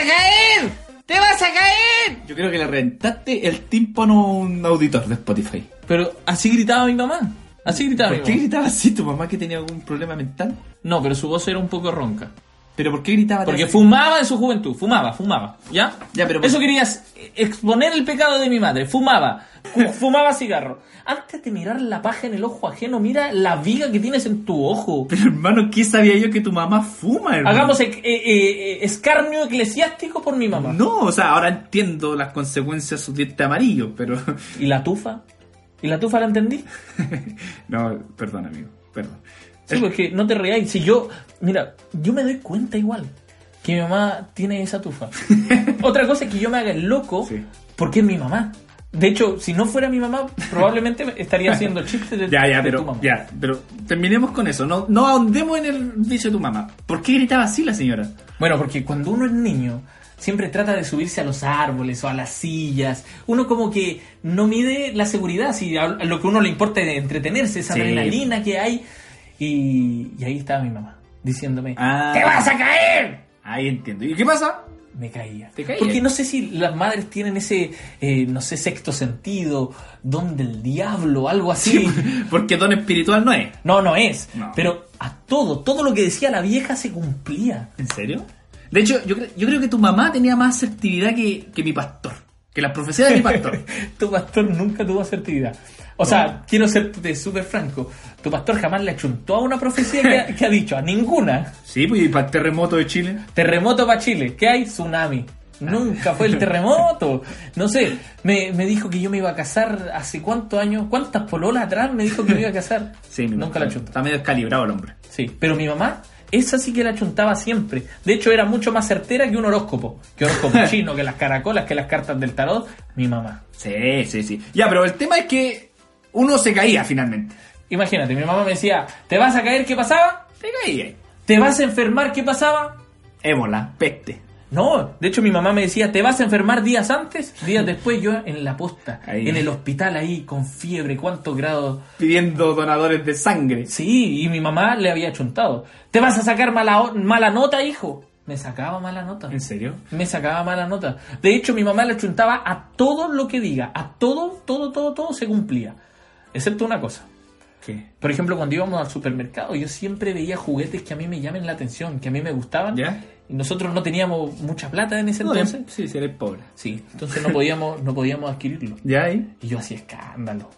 ¡Te vas a caer! ¡Te vas a caer! Yo creo que le rentaste el tímpano a un auditor de Spotify. Pero así gritaba mi mamá. Así gritaba mi ¿Por qué mamá. gritaba así? ¿Tu mamá que tenía algún problema mental? No, pero su voz era un poco ronca. ¿Pero por qué gritaba Porque así? fumaba en su juventud, fumaba, fumaba, ¿ya? Ya, pero- Eso querías exponer el pecado de mi madre, fumaba, fu- fumaba cigarro. Antes de mirar la paja en el ojo ajeno, mira la viga que tienes en tu ojo. Pero hermano, ¿qué sabía yo que tu mamá fuma, hermano? Hagamos eh, eh, eh, escarnio eclesiástico por mi mamá. No, o sea, ahora entiendo las consecuencias de su diente amarillo, pero... ¿Y la tufa? ¿Y la tufa la entendí? no, perdón, amigo, perdón. Sí, porque no te reáis. Si yo, mira, yo me doy cuenta igual que mi mamá tiene esa tufa. Otra cosa es que yo me haga el loco Sí. porque es mi mamá. De hecho, si no fuera mi mamá, probablemente estaría haciendo chistes de, Ya, ya, de tu mamá. ya, pero terminemos con eso. No, no ahondemos en el vicio de tu mamá. ¿Por qué gritaba así la señora? Bueno, porque cuando uno es niño, siempre trata de subirse a los árboles o a las sillas. Uno como que no mide la seguridad, si a lo que a uno le importa es entretenerse, esa Sí. adrenalina que hay. Y, y ahí estaba mi mamá, diciéndome, Ah. ¡Te vas a caer! Ahí entiendo. ¿Y qué pasa? Me caía. Te caía. Porque no sé si las madres tienen ese, eh, no sé, sexto sentido, don del diablo, algo así. Porque don espiritual no es. No, no es. No. Pero a todo, todo lo que decía la vieja se cumplía. ¿En serio? De hecho, yo, yo creo que tu mamá tenía más asertividad que, que mi pastor. Que las profecías de mi pastor. tu pastor nunca tuvo asertividad. O sea, quiero ser súper franco. Tu pastor jamás le achuntó a una profecía que ha, que ha dicho, a ninguna. sí, pues y para el terremoto de Chile. Terremoto para Chile. ¿Qué hay? Tsunami. Nunca fue el terremoto. No sé, me, me dijo que yo me iba a casar hace cuántos años, cuántas pololas atrás me dijo que me iba a casar. Sí, mi Nunca la achuntó. Está medio descalibrado el hombre. Sí, pero mi mamá, esa sí que la chuntaba siempre. De hecho, era mucho más certera que un horóscopo. Que horóscopo chino, que las caracolas, que las cartas del tarot. Mi mamá. Sí, sí, sí. Ya, pero el tema es que uno se caía finalmente. Imagínate, mi mamá me decía, ¿te vas a caer? ¿Qué pasaba? Te caía. ¿Te vas a enfermar? ¿Qué pasaba? Ébola, peste. No, de hecho mi mamá me decía, ¿te vas a enfermar días antes? Días después yo en la posta, Ahí. en el hospital ahí, con fiebre, ¿cuántos grados? Pidiendo donadores de sangre. Sí, y mi mamá le había chuntado. ¿Te vas a sacar mala, mala nota, hijo? Me sacaba mala nota. ¿En serio? Me sacaba mala nota. De hecho, mi mamá le chuntaba a todo lo que diga. A todo, todo, todo, todo se cumplía. Excepto una cosa. ¿Qué? Por ejemplo, cuando íbamos al supermercado, yo siempre veía juguetes que a mí me llamen la atención, que a mí me gustaban. ¿Ya? Y nosotros no teníamos mucha plata en ese No, entonces. sí, sí, eres pobre. Sí, entonces no podíamos, no podíamos adquirirlo. ¿Ya ahí? Y yo hacía escándalo.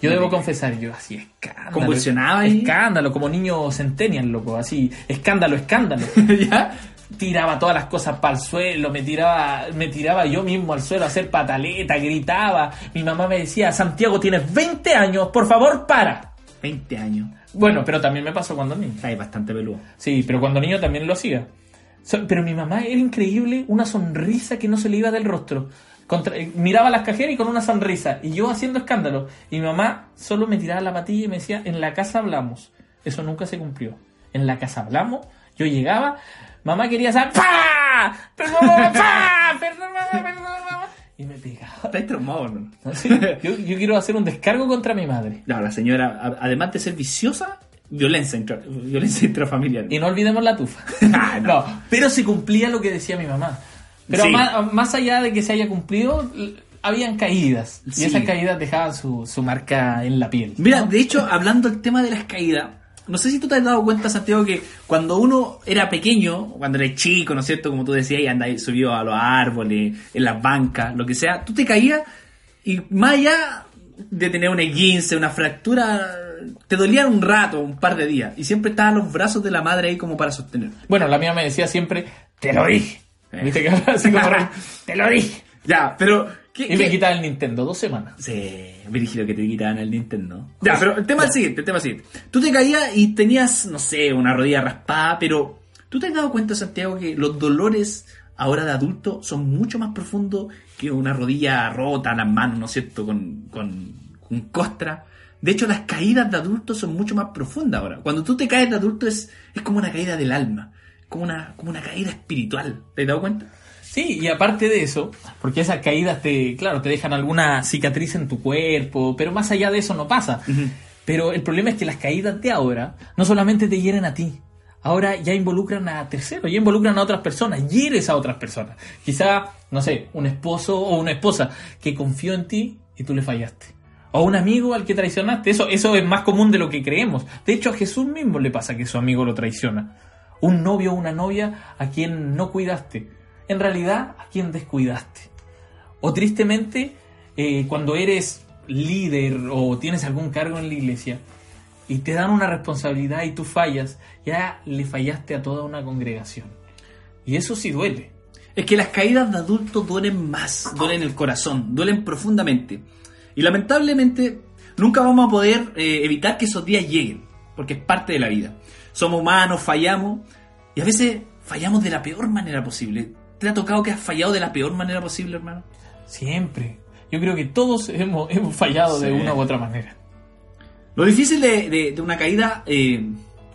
Yo debo confesar, yo hacía escándalo. ¿Convulsionaba ahí? Escándalo, como niño centennial, loco, así, escándalo, escándalo. ¿Ya? Tiraba todas las cosas para el suelo, me tiraba, me tiraba yo mismo al suelo a hacer pataleta, gritaba. Mi mamá me decía, Santiago, tienes 20 años, por favor, para. 20 años. Bueno, pero también me pasó cuando niño. Está bastante peludo. Sí, pero cuando niño también lo hacía. Pero mi mamá era increíble, una sonrisa que no se le iba del rostro. Contra- eh, miraba a las cajeras y con una sonrisa. Y yo haciendo escándalo. Y mi mamá solo me tiraba la patilla y me decía, en la casa hablamos. Eso nunca se cumplió. En la casa hablamos. Yo llegaba, mamá quería saber, ¡pa! ¡Perdón, mamá! ¡pa! ¡Perdón, mamá! ¡Perdón, mamá! Y me pegaba. Está traumado, ¿no? Yo, yo quiero hacer un descargo contra mi madre. No, la señora, a- además de ser viciosa, violencia, intra- violencia intrafamiliar. Y no olvidemos la tufa. Ah, no. no, pero se cumplía lo que decía mi mamá. Pero Sí. más, más allá de que se haya cumplido, habían caídas. Y Sí. esas caídas dejaban su, su marca en la piel. Mira, ¿no? de hecho, hablando del tema de las caídas, no sé si tú te has dado cuenta, Santiago, que cuando uno era pequeño, cuando eres chico, ¿no es cierto? Como tú decías, y andas subido a los árboles, en las bancas, lo que sea, tú te caías y más allá de tener un esguince, una fractura, te dolían un rato, un par de días, y siempre estaban los brazos de la madre ahí como para sostener. Bueno, la mía me decía siempre, te lo dije. Eh. ¿Viste que así como? Te lo dije. Ya, pero... ¿qué, Y me qué- quitaba el Nintendo dos semanas. Sí, brígido que te quitaban el Nintendo. Ya, pero el tema es el siguiente, el tema es el siguiente. Tú te caías y tenías, no sé, una rodilla raspada, pero ¿tú te has dado cuenta, Santiago, que los dolores ahora de adulto son mucho más profundos que una rodilla rota, las manos, ¿no es cierto?, con, con, con costra. De hecho, las caídas de adulto son mucho más profundas ahora. Cuando tú te caes de adulto es, es como una caída del alma, como una, como una caída espiritual. ¿Te has dado cuenta? Sí, y aparte de eso, porque esas caídas te, claro, te dejan alguna cicatriz en tu cuerpo, pero más allá de eso no pasa. Pero el problema es que las caídas de ahora no solamente te hieren a ti, ahora ya involucran a terceros, ya involucran a otras personas, hieres a otras personas. Quizá, no sé, un esposo o una esposa que confió en ti y tú le fallaste. O un amigo al que traicionaste. Eso, eso es más común de lo que creemos. De hecho, a Jesús mismo le pasa que su amigo lo traiciona. Un novio o una novia a quien no cuidaste. En realidad, a quien descuidaste. O tristemente, eh, cuando eres líder o tienes algún cargo en la iglesia y te dan una responsabilidad y tú fallas, ya le fallaste a toda una congregación. Y eso sí duele. Es que las caídas de adultos duelen más, duelen el corazón, duelen profundamente. Y lamentablemente nunca vamos a poder eh, evitar que esos días lleguen, porque es parte de la vida. Somos humanos, fallamos, y a veces fallamos de la peor manera posible. ¿Te ha tocado que has fallado de la peor manera posible, hermano? Siempre. Yo creo que todos hemos, hemos fallado de una u otra manera. Lo difícil de, de- de una caída eh,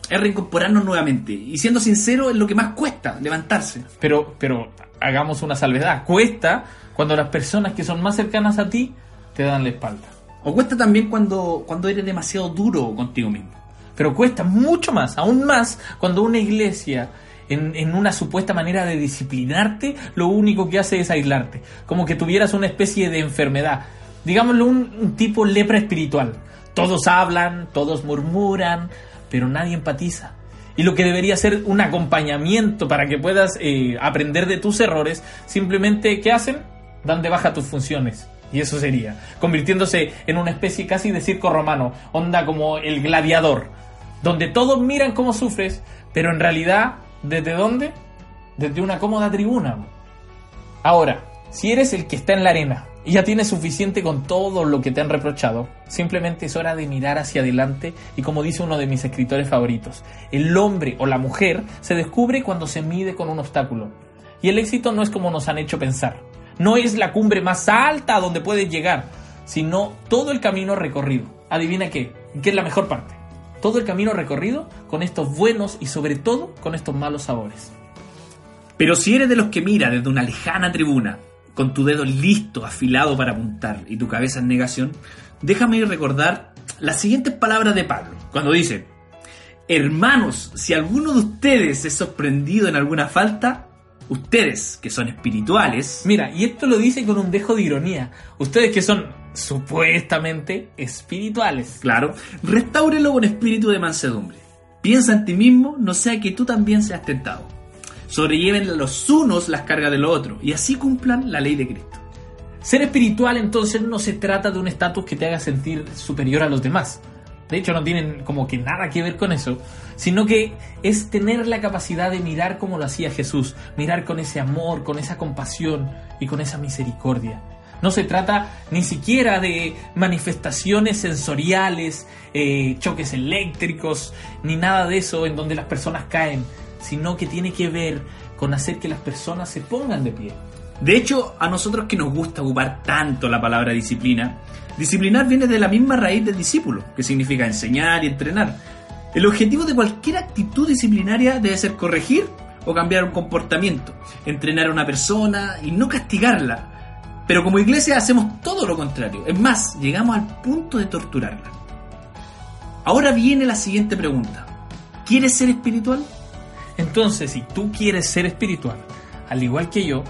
es reincorporarnos nuevamente. Y siendo sincero, es lo que más cuesta, levantarse. Pero, pero hagamos una salvedad. Cuesta cuando las personas que son más cercanas a ti te dan la espalda. O cuesta también cuando, cuando eres demasiado duro contigo mismo. Pero cuesta mucho más, aún más, cuando una iglesia, en, una supuesta manera de disciplinarte, lo único que hace es aislarte. Como que tuvieras una especie de enfermedad. Digámoslo, un, un tipo lepra espiritual. Todos hablan, todos murmuran, pero nadie empatiza. Y lo que debería ser un acompañamiento para que puedas eh, aprender de tus errores, simplemente, ¿qué hacen? Dan de baja tus funciones. Y eso sería, convirtiéndose en una especie casi de circo romano, onda como el gladiador, donde todos miran cómo sufres, pero en realidad, ¿desde dónde? Desde una cómoda tribuna. Ahora, si eres el que está en la arena y ya tienes suficiente con todo lo que te han reprochado, simplemente es hora de mirar hacia adelante y como dice uno de mis escritores favoritos, el hombre o la mujer se descubre cuando se mide con un obstáculo. Y el éxito no es como nos han hecho pensar. No es la cumbre más alta a donde puedes llegar, sino todo el camino recorrido. Adivina qué, qué es la mejor parte. Todo el camino recorrido con estos buenos y sobre todo con estos malos sabores. Pero si eres de los que mira desde una lejana tribuna, con tu dedo listo, afilado para apuntar y tu cabeza en negación, déjame recordar las siguientes palabras de Pablo, cuando dice, Hermanos, si alguno de ustedes es sorprendido en alguna falta, ustedes, que son espirituales, Mira, y esto lo dice con un dejo de ironía. Ustedes que son supuestamente espirituales. claro, restáurelo con espíritu de mansedumbre. Piensa en ti mismo, no sea que tú también seas tentado. Sobrelleven los unos las cargas de los otros y así cumplan la ley de Cristo. Ser espiritual entonces no se trata de un estatus que te haga sentir superior a los demás. De hecho, no tienen como que nada que ver con eso, sino que es tener la capacidad de mirar como lo hacía Jesús, mirar con ese amor, con esa compasión y con esa misericordia. No se trata ni siquiera de manifestaciones sensoriales, eh, choques eléctricos, ni nada de eso en donde las personas caen, sino que tiene que ver con hacer que las personas se pongan de pie. De hecho, a nosotros que nos gusta ocupar tanto la palabra disciplina, disciplinar viene de la misma raíz del discípulo, que significa enseñar y entrenar. El objetivo de cualquier actitud disciplinaria debe ser corregir o cambiar un comportamiento, entrenar a una persona y no castigarla. Pero como iglesia hacemos todo lo contrario. Es más, llegamos al punto de torturarla. Ahora viene la siguiente pregunta. ¿Quieres ser espiritual? Entonces, si tú quieres ser espiritual, al igual que yo,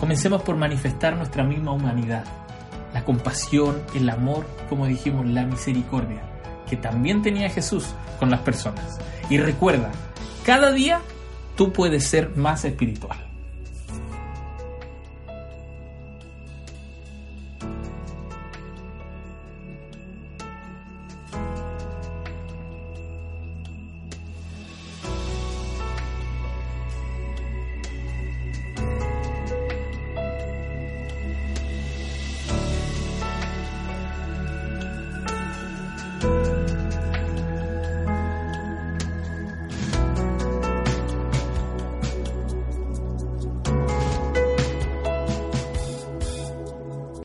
comencemos por manifestar nuestra misma humanidad, la compasión, el amor, como dijimos, la misericordia, que también tenía Jesús con las personas. Y recuerda, cada día tú puedes ser más espiritual.